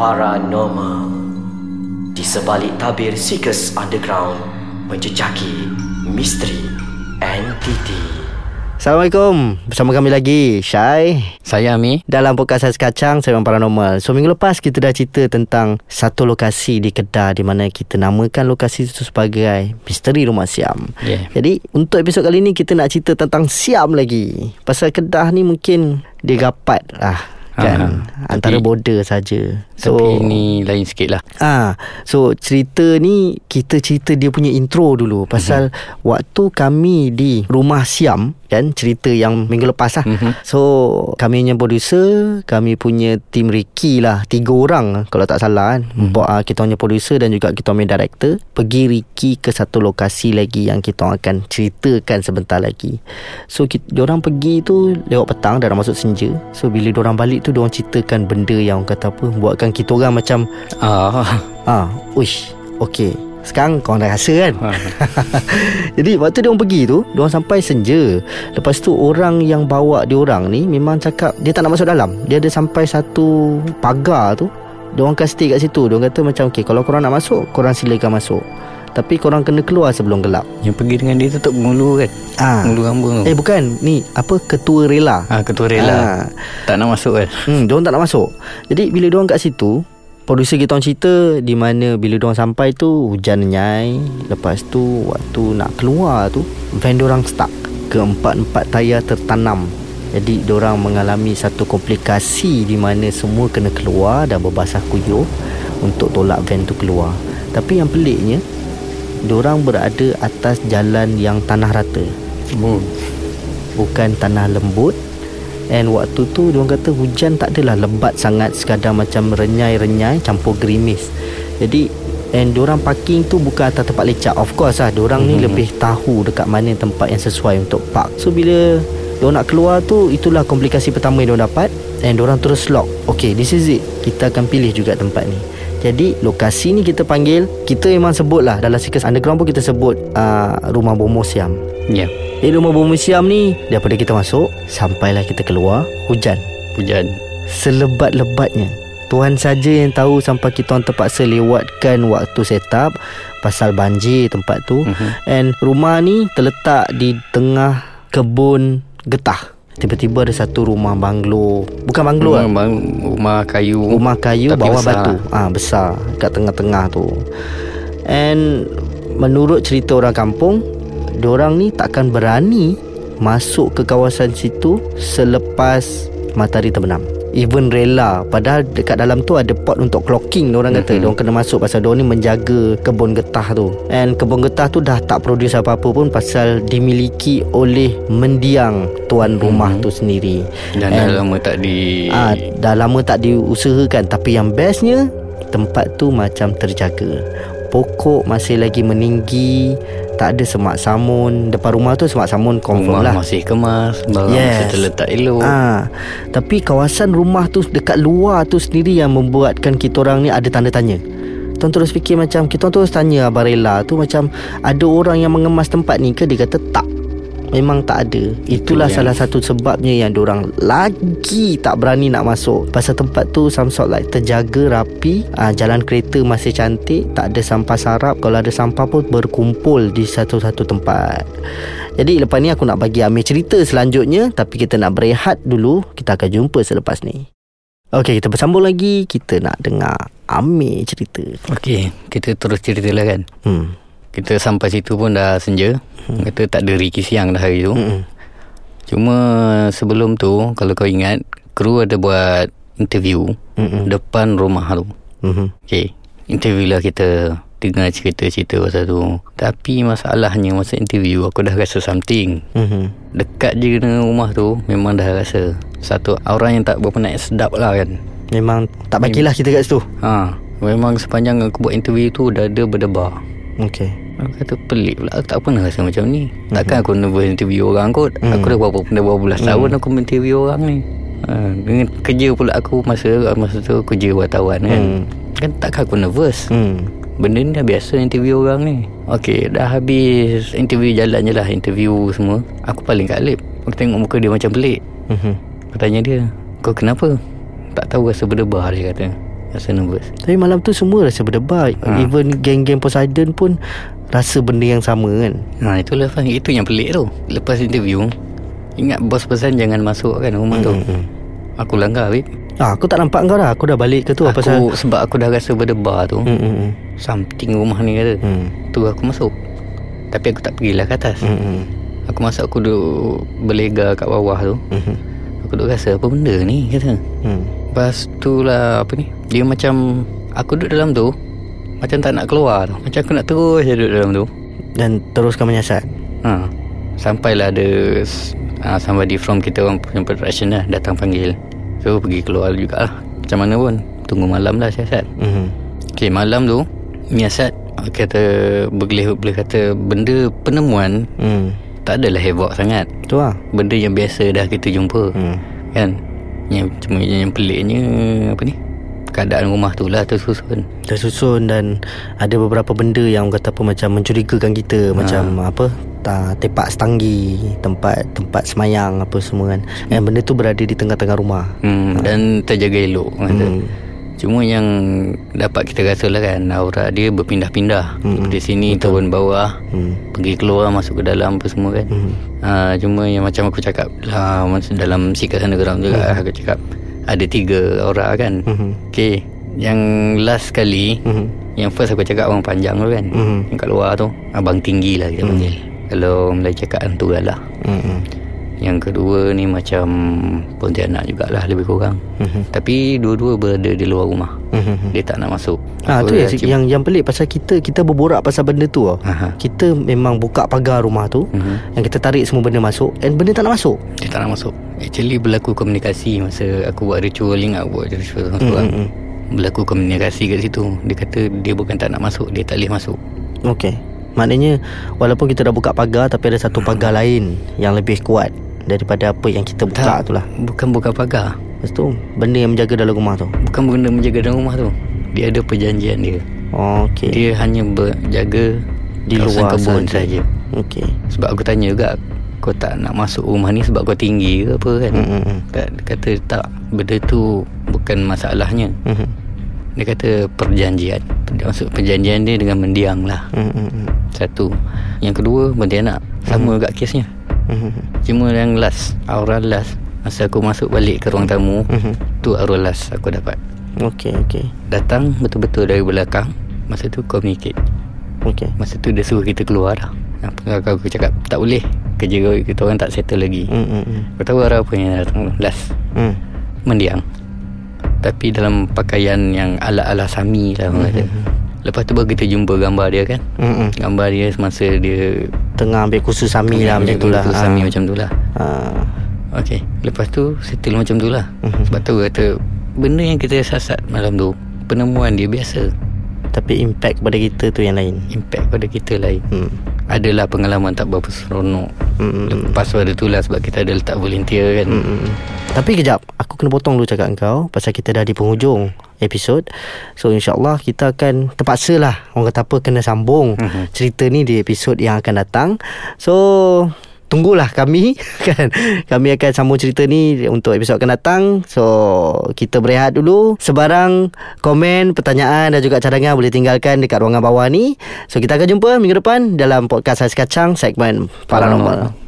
Paranormal. Di sebalik tabir Seekers Underground Menjejaki misteri entiti Assalamualaikum. Bersama kami lagi Syai. Saya Ami Dalam podcast Ais Kacang Saya Paranormal. So minggu lepas kita dah cerita tentang Satu lokasi di Kedah Di mana kita namakan lokasi itu sebagai Misteri Rumah Siam. Yeah. Jadi untuk episod kali ni Kita nak cerita tentang Siam lagi. Pasal Kedah ni mungkin Dia rapat lah Kan Ha, Antara tapi- border saja So, Tapi ni lain sikit lah Ah, so cerita ni kita cerita dia punya intro dulu pasal mm-hmm. waktu kami di rumah Siam kan cerita yang minggu lepas lah. Mm-hmm. So kami punya producer, kami punya tim Ricky lah, tiga orang kalau tak salah kan. Mm-hmm. Uh, kita punya producer dan juga kita punya director pergi Ricky ke satu lokasi lagi yang kita akan ceritakan sebentar lagi. So kita, orang pergi tu lewat petang dah masuk senja. So bila orang balik tu orang ceritakan benda yang orang kata apa buatkan kita orang macam ah, Ah, uish. Okey. Sekarang kau dah rasa kan? Ha. Jadi waktu dia orang pergi tu, dia orang sampai senja. Lepas tu orang yang bawa dia orang ni memang cakap dia tak nak masuk dalam. Dia ada sampai satu pagar tu. Dia orang akan stay kat situ. Dia orang kata macam okey, kalau korang nak masuk, korang silakan masuk. Tapi korang kena keluar sebelum gelap. Yang pergi dengan dia tu tak mengulu kan Ah. Mengulu rambut tu Eh bukan, ni apa ketua rela. ah, Ketua rela Ah. Tak nak masuk kan Hmm, diorang tak nak masuk. Jadi bila diorang kat situ, producer kita orang cerita di mana bila diorang sampai tu hujan nyai. Lepas tu waktu nak keluar tu, van diorang stuck. Keempat-empat tayar tertanam. Jadi diorang mengalami satu komplikasi di mana semua kena keluar dan berbasah kuyup untuk tolak van tu keluar. Tapi yang peliknya, diorang berada atas jalan yang tanah rata oh. bukan tanah lembut And waktu tu diorang kata hujan tak adalah lebat sangat sekadar macam renyai-renyai campur gerimis. Jadi and diorang parking tu bukan atas tempat lecak. Of course lah diorang mm-hmm. ni lebih tahu dekat mana tempat yang sesuai untuk park. So bila diorang nak keluar tu itulah komplikasi pertama yang diorang dapat and diorang terus lock. Okay this is it. Kita akan pilih juga tempat ni. Jadi lokasi ni kita panggil Kita memang sebut lah Dalam Seekers Underground pun kita sebut uh, Rumah Bomo Siam. Ya. Di rumah Bomo Siam ni Daripada kita masuk Sampailah kita keluar Hujan. Hujan. Selebat-lebatnya. Tuhan saja yang tahu Sampai kita orang terpaksa lewatkan Waktu set up Pasal banjir tempat tu. Mhm. And rumah ni Terletak di tengah Kebun getah Tiba-tiba ada satu rumah banglo. Bukan banglo lah rumah, bang, rumah kayu. Rumah kayu Tapi bawah besar batu. ah ha, Besar. Kat tengah-tengah tu. And Menurut cerita orang kampung Diorang ni takkan berani Masuk ke kawasan situ Selepas Matahari terbenam Even rela Padahal dekat dalam tu Ada pot untuk clocking Diorang kata Mhm. Diorang kena masuk Pasal diorang ni menjaga Kebun getah tu And kebun getah tu Dah tak produce apa-apa pun Pasal dimiliki oleh Mendiang Tuan rumah Mhm. tu sendiri Dan dah lama tak di Ah, dah lama tak diusahakan tapi yang bestnya tempat tu macam terjaga. Pokok masih lagi meninggi, tak ada semak samun. Depan rumah tu semak samun confirm Rumah lah. masih kemas Barang Yes. masih terletak elok Ah, tapi kawasan rumah tu dekat luar tu sendiri yang membuatkan kita orang ni ada tanda tanya. Tuan terus fikir macam Kita terus tanya Abang Rela tu Macam Ada orang yang mengemas tempat ni ke Dia kata tak Memang tak ada. Itulah yang- salah satu sebabnya Yang orang lagi tak berani nak masuk. Pasal tempat tu Some sort like terjaga rapi. Ah, Jalan kereta masih cantik. Tak ada sampah sarap. Kalau ada sampah pun Berkumpul di satu-satu tempat. Jadi lepas ni aku nak bagi Amir cerita selanjutnya. Tapi kita nak berehat dulu. Kita akan jumpa selepas ni. Okey, kita bersambung lagi. Kita nak dengar Amir cerita. Okey Kita terus cerita lah kan? Hmm. Kita sampai situ pun dah senja hmm. Kata tak ada Ricky siang dah hari tu Hmm. Cuma sebelum tu Kalau kau ingat Kru ada buat interview Hmm. Depan rumah tu Hmm. Okay Interview lah kita Dengar cerita-cerita pasal tu Tapi masalahnya Masa interview Aku dah rasa something Hmm. Dekat je dengan rumah tu Memang dah rasa Satu aura yang tak berapa nak sedap lah kan Memang tak bagilah kita kat situ. Ha Memang sepanjang aku buat interview tu Dah ada berdebar Okey. Aku kata pelik pula. Aku tak pernah rasa macam ni. Takkan aku nervous interview orang kot. Aku dah berapa Dah berapa belas tahun Aku interview orang ni. Ha, Dengan kerja pula aku Masa masa tu kerja wartawan kan. Hmm. Kan takkan aku nervous? Hmm. Benda ni dah biasa interview orang ni. Okey dah habis Interview jalan je lah Interview semua. Aku paling kat lip Aku tengok muka dia macam pelik. Hmm. Aku tanya dia Kau kenapa? Tak tahu rasa berdebar dia kata Rasa nervous. Tapi malam tu semua rasa berdebar ha. Even geng-geng Poseidon pun Rasa benda yang sama kan. Ha itulah Fan Itu yang pelik tu. Lepas interview Ingat bos pesan jangan masuk kan rumah tu? Mm-mm. Aku langgar Bib Ah, aku tak nampak kau dah. Aku dah balik ke tu Aku pasal? sebab aku dah rasa berdebar tu. Mm-mm. Something rumah ni kata Mm. Tu aku masuk. Tapi aku tak pergilah ke atas. Mm-mm. Aku masuk aku duduk Berlega kat bawah tu. Mhm. Aku duduk rasa apa benda ni? Kata. Mm. Lepas tu lah apa ni? Dia macam Aku duduk dalam tu Macam tak nak keluar tu. Macam aku nak terus je duduk dalam tu. Dan teruskan menyiasat. Ha. Sampailah ada ha, Somebody from kita orang punya production lah Datang panggil. So pergi keluar jugalah. Macam mana pun Tunggu malam lah siasat. Mm. Okay malam tu Miasat Kata Boleh, boleh kata Benda penemuan Mm. Tak adalah heboh sangat. Tu lah. Benda yang biasa dah kita jumpa. Mm. Kan Yang cuma yang peliknya Apa ni? Keadaan rumah tu lah tersusun. Tersusun dan Ada beberapa benda yang kata apa Macam mencurigakan kita. Macam apa? Ta, Tepak setanggi Tempat tempat semayang Apa semua kan. Dan benda tu berada di tengah-tengah rumah. Hmm, Dan terjaga elok kata. Hmm. Cuma yang Dapat kita rasa lah kan Aura dia berpindah-pindah Hmm, Di sini turun bawah hmm. Pergi keluar Masuk ke dalam apa semua kan Hmm. ha, Cuma yang macam aku cakap lah, masa Dalam Sikat Underground juga Aku cakap Ada tiga aura kan Hmm. Okay Yang last kali Hmm. Yang first aku cakap orang panjang tu kan Hmm. Yang kat luar tu Abang tinggi lah kita panggil Kalau Melayu cakap hantu galah Hmm. Yang kedua ni macam Pontianak jugalah lebih kurang Hmm. Tapi dua-dua berada di luar rumah Hmm. Dia tak nak masuk Ah Aku tu yang, dah cium- yang yang pelik pasal kita kita berborak pasal benda tu tau. Aha. Kita memang buka pagar rumah tu Mhm. yang kita tarik semua benda masuk and benda tak nak masuk. Dia tak nak masuk Actually berlaku komunikasi Masa aku buat ritualing Aku buat ritual Hmm, seorang hmm, hmm. Berlaku komunikasi kat situ Dia kata dia bukan tak nak masuk Dia tak boleh masuk Okey. Maknanya walaupun kita dah buka pagar tapi ada satu pagar lain yang lebih kuat daripada apa yang kita buka tu lah. Bukan buka pagar Lepas tu benda yang menjaga dalam rumah tu. Bukan benda menjaga dalam rumah tu Dia ada perjanjian dia Okey. Dia hanya berjaga Di luar kebun saja. Okey. Sebab aku tanya juga Kau tak nak masuk rumah ni Sebab kau tinggi ke apa kan Hmm, hmm, hmm. tak, Dia kata tak Benda tu Bukan masalahnya Mhm. Dia kata perjanjian Maksud perjanjian dia dengan mendiang lah Mhm, mhm. Satu Yang kedua Pontianak Sama juga kesnya Mhm. Cuma yang last Aura last Masa aku masuk balik ke ruang tamu Mhm. Tu aura last aku dapat Okey, okey. Datang betul-betul dari belakang Masa tu communicate Okey. Masa tu dia suruh kita keluar dah Apa aku, aku cakap Tak boleh Kerja kau kita orang tak settle lagi Hmm, hmm, hmm. Kau tahu arah apa yang datang Last Hmm. Mendiang Tapi dalam pakaian yang ala-ala Sami lah orang kata Lepas tu baru kita jumpa gambar dia kan Hmm, hmm. Gambar dia semasa dia Tengah ambil kursus Sami lah macam tu lah. Kursus Sami macam tu lah Ah. Okay Lepas tu Settle macam tu lah Mhm. Sebab tu kata Benda yang kita sasat malam tu Penemuan dia biasa Tapi impact pada kita tu yang lain. Impact pada kita lain Hmm. Adalah pengalaman tak berapa seronok Hmm. Lepas pada tu lah Sebab kita ada letak volunteer kan hmm. Tapi kejap Aku kena potong dulu cakap kau Pasal kita dah di penghujung episod. So insyaAllah kita akan Terpaksa lah Orang kata apa Kena sambung Mhm. Cerita ni di episod yang akan datang. So Tunggulah kami kan? Kami akan sambung cerita ni Untuk episod akan datang. So Kita berehat dulu. Sebarang Komen Pertanyaan Dan juga cadangan Boleh tinggalkan Dekat ruangan bawah ni. So kita akan jumpa Minggu depan Dalam podcast Ais Kacang Segmen Paranormal, Paranormal.